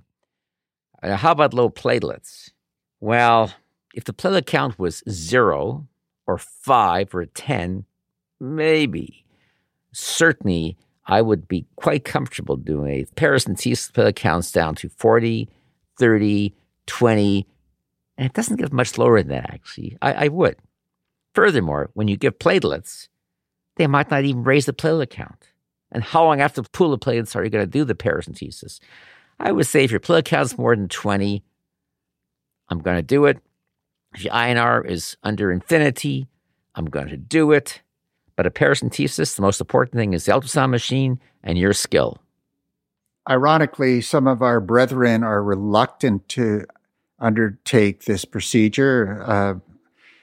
Uh, how about low platelets? Well, if the platelet count was zero or five or 10, maybe. Certainly, I would be quite comfortable doing a Paris paracentesis platelet counts down to 40, 30, 20, and it doesn't get much lower than that, actually. I, I would. Furthermore, when you give platelets, they might not even raise the platelet count. And how long after the pool of platelets are you going to do the paracentesis? I would say if your platelet count is more than 20, I'm going to do it. If your INR is under infinity, I'm going to do it. But a paracentesis, the most important thing is the ultrasound machine and your skill. Ironically, some of our brethren are reluctant to undertake this procedure. Uh,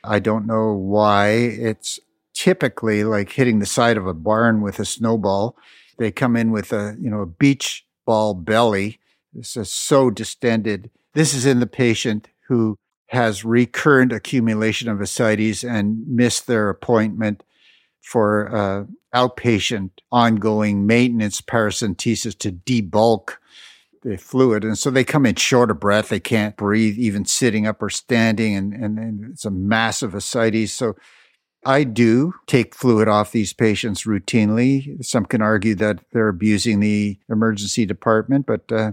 I don't know why. It's typically like hitting the side of a barn with a snowball. They come in with a, you know, a beach ball belly. This is so distended. This is in the patient who has recurrent accumulation of ascites and missed their appointment for uh, outpatient ongoing maintenance paracentesis to debulk the fluid. And so they come in short of breath. They can't breathe, even sitting up or standing. And, and, and it's a massive ascites. So I do take fluid off these patients routinely. Some can argue that they're abusing the emergency department, but uh,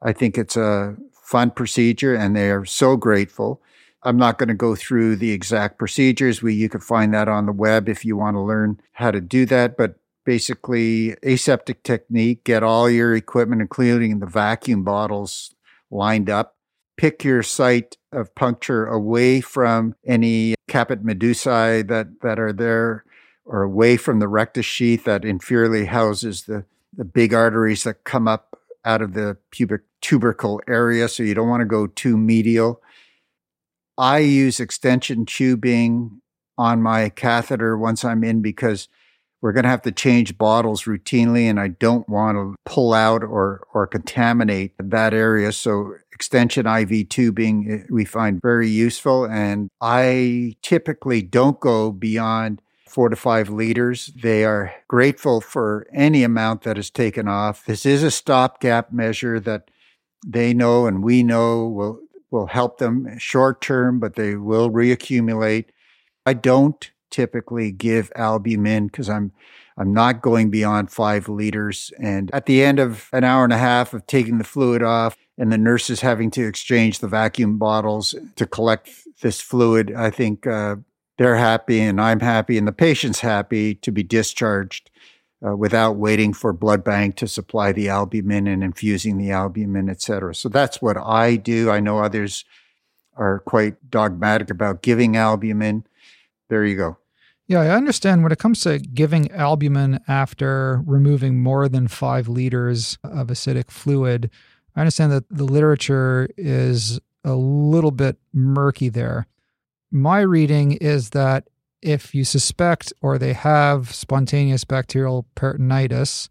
I think it's a fun procedure and they are so grateful. I'm not going to go through the exact procedures. We you can find that on the web if you want to learn how to do that. But basically aseptic technique, get all your equipment, including the vacuum bottles, lined up. Pick your site of puncture away from any caput medusae that, that are there or away from the rectus sheath that inferiorly houses the, the big arteries that come up out of the pubic tubercle area. So you don't want to go too medial. I use extension tubing on my catheter once I'm in because we're going to have to change bottles routinely and I don't want to pull out or, or contaminate that area. So extension IV tubing eh, we find very useful. And I typically don't go beyond four to five liters. They are grateful for any amount that is taken off. This is a stopgap measure that they know and we know will will help them short term, but they will reaccumulate. I don't typically give albumin because I'm I'm not going beyond five liters. And at the end of an hour and a half of taking the fluid off and the nurses having to exchange the vacuum bottles to collect this fluid, I think uh, they're happy and I'm happy and the patient's happy to be discharged uh, without waiting for blood bank to supply the albumin and infusing the albumin, et cetera. So that's what I do. I know others are quite dogmatic about giving albumin. There you go. Yeah, I understand when it comes to giving albumin after removing more than five liters of ascitic fluid. I understand that the literature is a little bit murky there. My reading is that if you suspect or they have spontaneous bacterial peritonitis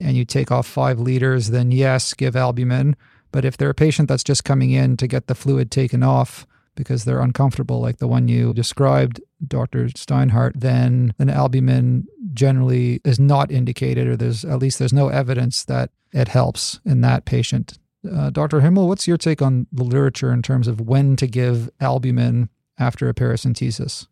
and you take off five liters, then yes, give albumin. But if they're a patient that's just coming in to get the fluid taken off because they're uncomfortable, like the one you described, Dr. Steinhart, then an albumin generally is not indicated, or there's at least there's no evidence that it helps in that patient. Uh, Dr. Himmel, what's your take on the literature in terms of when to give albumin after a paracentesis?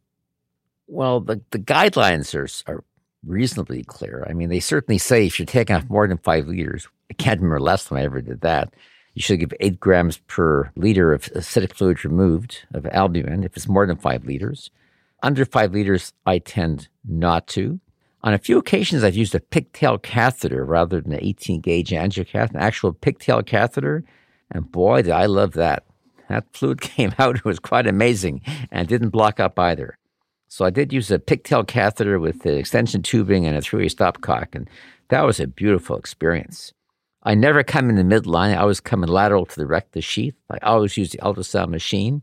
Well, the, the guidelines are, are reasonably clear. I mean, they certainly say if you're taking off more than five liters, I can't remember last time I ever did that, you should give eight grams per liter of ascitic fluid removed of albumin if it's more than five liters. Under five liters, I tend not to. On a few occasions, I've used a pigtail catheter rather than an 18 gauge angiocatheter, an actual pigtail catheter. And boy, did I love that. That fluid came out. It was quite amazing and didn't block up either. So I did use a pigtail catheter with the extension tubing and a three-way stopcock, and that was a beautiful experience. I never come in the midline. I always come in lateral to the rectus sheath. I always use the ultrasound machine.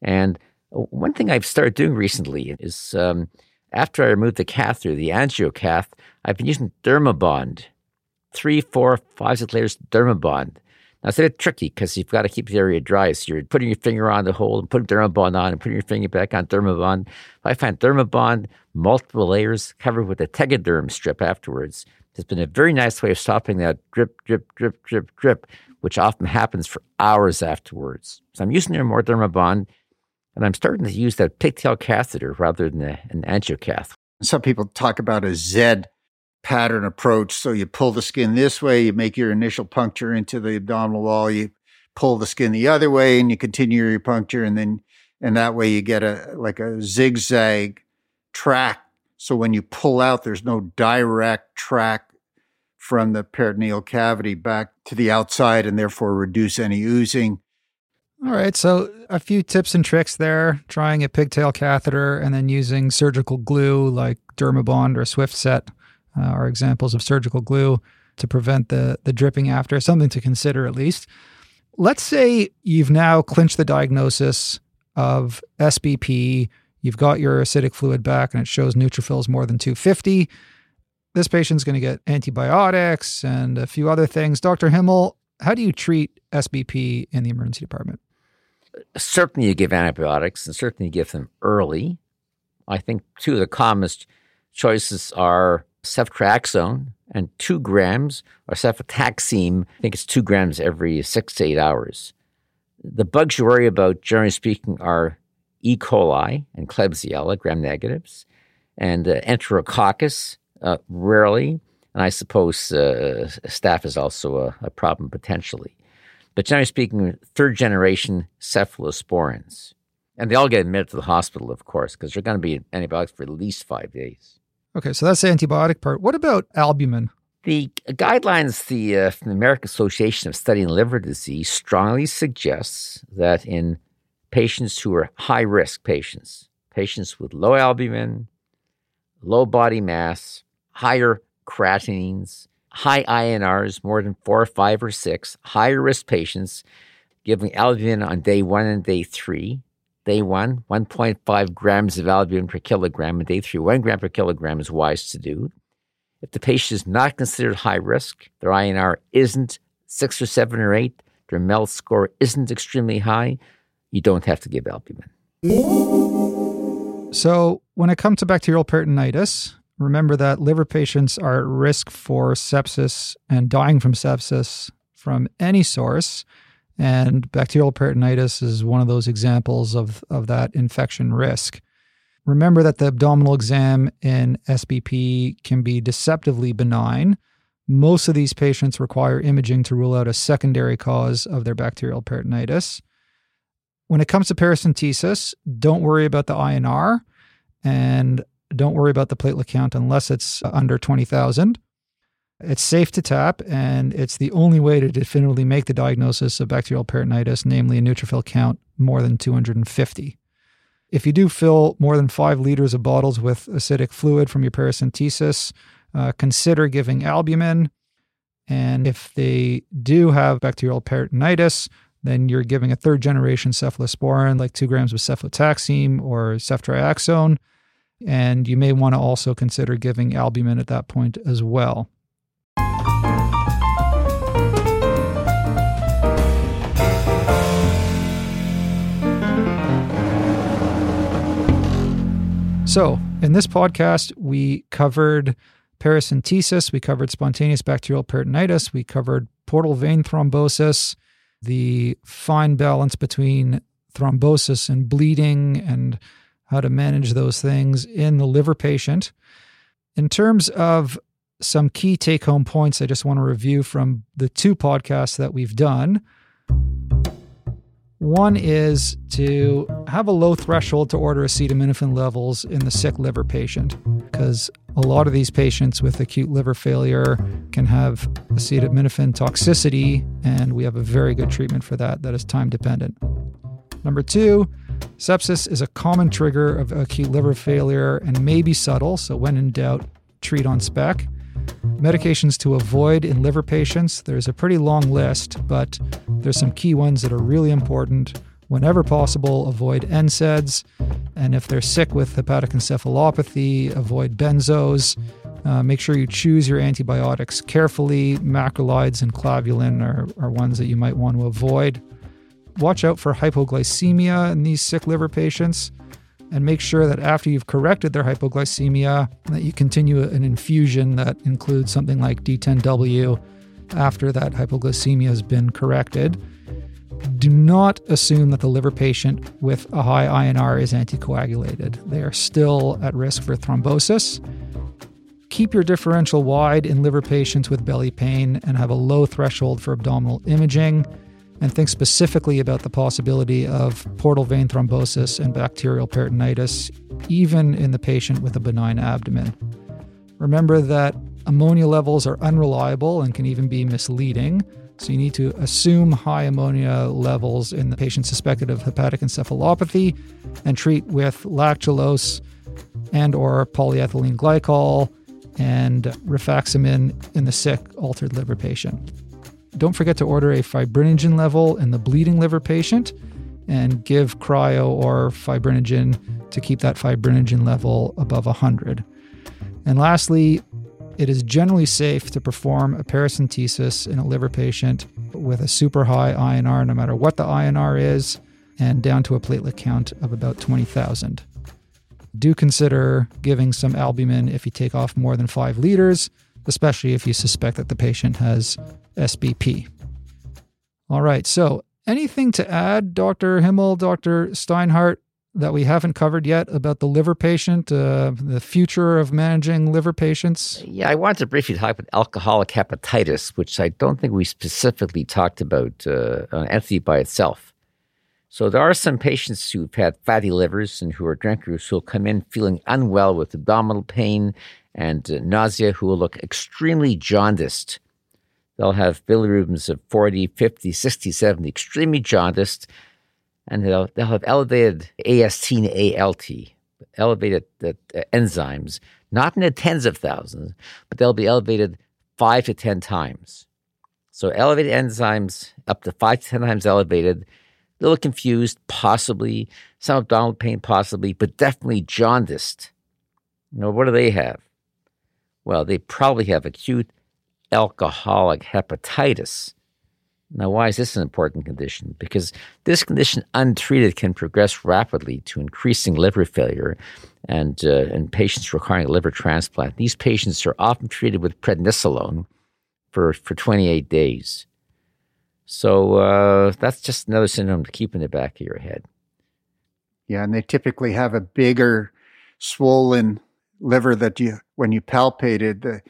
And one thing I've started doing recently is um, after I removed the catheter, the angiocath, I've been using Dermabond, three, four, five, layers Dermabond. Now, it's a bit tricky because you've got to keep the area dry. So you're putting your finger on the hole and putting Dermabond on and putting your finger back on Dermabond. I find Dermabond, multiple layers covered with a Tegaderm strip afterwards, It's been a very nice way of stopping that drip, drip, drip, drip, drip, which often happens for hours afterwards. So I'm using more Dermabond, and I'm starting to use that pigtail catheter rather than a, an angiocath. Some people talk about a Z pattern approach. So you pull the skin this way, you make your initial puncture into the abdominal wall, you pull the skin the other way, and you continue your puncture, and then and that way you get a like a zigzag track. So when you pull out, there's no direct track from the peritoneal cavity back to the outside, and therefore reduce any oozing. All right, so a few tips and tricks there. Trying a pigtail catheter and then using surgical glue like Dermabond or Swift-Set uh, are examples of surgical glue to prevent the, the dripping after, something to consider at least. Let's say you've now clinched the diagnosis of SBP, you've got your ascitic fluid back and it shows neutrophils more than 250. This patient's going to get antibiotics and a few other things. Dr. Himmel, how do you treat SBP in the emergency department? Certainly, you give antibiotics and certainly you give them early. I think two of the commonest choices are ceftriaxone and two grams, or cefotaxime, I think it's two grams every six to eight hours. The bugs you worry about, generally speaking, are E. coli and Klebsiella, gram negatives, and uh, Enterococcus, uh, rarely. And I suppose uh, staph is also a, a, problem potentially. But generally speaking, third generation cephalosporins. And they all get admitted to the hospital, of course, because they're going to be antibiotics for at least five days. Okay, so that's the antibiotic part. What about albumin? The guidelines the, uh, from the American Association of Studying Liver Disease strongly suggests that in patients who are high risk patients, patients with low albumin, low body mass, higher creatinines, high INRs, more than four or five or six, higher risk patients, giving albumin on day one and day three. Day one, 1.5 grams of albumin per kilogram, and day three, one gram per kilogram is wise to do. If the patient is not considered high risk, their INR isn't six or seven or eight, their MELD score isn't extremely high, you don't have to give albumin. So, when it comes to bacterial peritonitis, remember that liver patients are at risk for sepsis and dying from sepsis from any source. And bacterial peritonitis is one of those examples of, of that infection risk. Remember that the abdominal exam in SBP can be deceptively benign. Most of these patients require imaging to rule out a secondary cause of their bacterial peritonitis. When it comes to paracentesis, don't worry about the INR and don't worry about the platelet count unless it's under 20,000. It's safe to tap, and it's the only way to definitively make the diagnosis of bacterial peritonitis, namely a neutrophil count more than 250. If you do fill more than five liters of bottles with ascitic fluid from your paracentesis, uh, consider giving albumin. And if they do have bacterial peritonitis, then you're giving a third generation cephalosporin, like two grams of cefotaxime or ceftriaxone. And you may want to also consider giving albumin at that point as well. So, in this podcast, we covered paracentesis, we covered spontaneous bacterial peritonitis, we covered portal vein thrombosis, the fine balance between thrombosis and bleeding and how to manage those things in the liver patient. In terms of some key take home points, I just want to review from the two podcasts that we've done. One is to have a low threshold to order acetaminophen levels in the sick liver patient, because a lot of these patients with acute liver failure can have acetaminophen toxicity, and we have a very good treatment for that that is time dependent. Number two, sepsis is a common trigger of acute liver failure and may be subtle, so when in doubt, treat on spec. Medications to avoid in liver patients, there's a pretty long list, but there's some key ones that are really important. Whenever possible, avoid NSAIDs. And if they're sick with hepatic encephalopathy, avoid benzos. Uh, make sure you choose your antibiotics carefully. Macrolides and clavulin are, are ones that you might want to avoid. Watch out for hypoglycemia in these sick liver patients and make sure that after you've corrected their hypoglycemia that you continue an infusion that includes something like D10W after that hypoglycemia has been corrected. Do not assume that the liver patient with a high INR is anticoagulated. They are still at risk for thrombosis. Keep your differential wide in liver patients with belly pain and have a low threshold for abdominal imaging and think specifically about the possibility of portal vein thrombosis and bacterial peritonitis, even in the patient with a benign abdomen. Remember that ammonia levels are unreliable and can even be misleading, so you need to assume high ammonia levels in the patient suspected of hepatic encephalopathy and treat with lactulose and or polyethylene glycol and rifaximin in the sick altered liver patient. Don't forget to order a fibrinogen level in the bleeding liver patient and give cryo or fibrinogen to keep that fibrinogen level above 100. And lastly, it is generally safe to perform a paracentesis in a liver patient with a super high INR, no matter what the INR is, and down to a platelet count of about 20,000. Do consider giving some albumin if you take off more than five liters, especially if you suspect that the patient has SBP. All right, so anything to add, Dr. Himmel, Dr. Steinhart, that we haven't covered yet about the liver patient, uh, the future of managing liver patients? Yeah, I wanted to briefly talk about alcoholic hepatitis, which I don't think we specifically talked about uh, an entity by itself. So there are some patients who've had fatty livers and who are drinkers who'll come in feeling unwell with abdominal pain and nausea who will look extremely jaundiced. They'll have bilirubins of 40, 50, 60, 70, extremely jaundiced, and they'll, they'll have elevated AST and ALT, elevated uh, enzymes, not in the tens of thousands, but they'll be elevated five to 10 times. So elevated enzymes up to five to 10 times elevated, a little confused, possibly, some abdominal pain, possibly, but definitely jaundiced. Know, what do they have? Well, they probably have acute alcoholic hepatitis. Now, why is this an important condition? Because this condition, untreated, can progress rapidly to increasing liver failure and, uh, and patients requiring a liver transplant. These patients are often treated with prednisolone for, for 28 days. So uh, that's just another syndrome to keep in the back of your head. Yeah, and they typically have a bigger, swollen liver that you, when you palpate it, the,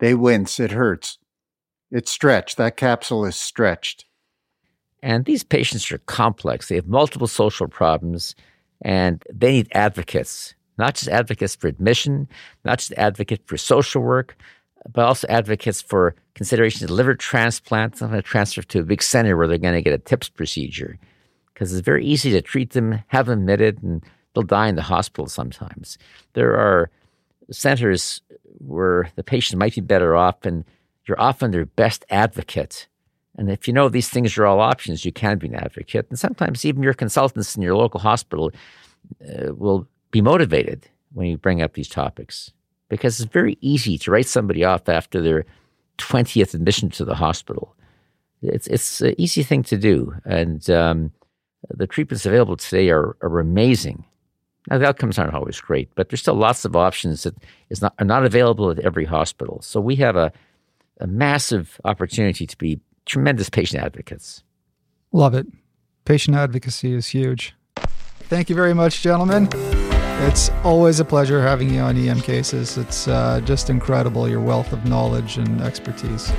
they wince. It hurts. It's stretched. That capsule is stretched. And these patients are complex. They have multiple social problems, and they need advocates, not just advocates for admission, not just advocates for social work, but also advocates for consideration of liver transplant. I'm going to transfer to a big center where they're going to get a TIPS procedure because it's very easy to treat them, have them admitted, and they'll die in the hospital sometimes. There are centers where the patient might be better off, and you're often their best advocate. And if you know these things are all options, you can be an advocate. And sometimes even your consultants in your local hospital uh, will be motivated when you bring up these topics because it's very easy to write somebody off after their 20th admission to the hospital. It's, it's an easy thing to do. And um, the treatments available today are, are amazing. Now, the outcomes aren't always great, but there's still lots of options that is not, are not available at every hospital. So we have a, a massive opportunity to be tremendous patient advocates. Love it. Patient advocacy is huge. Thank you very much, gentlemen. It's always a pleasure having you on EM Cases. It's uh, just incredible your wealth of knowledge and expertise.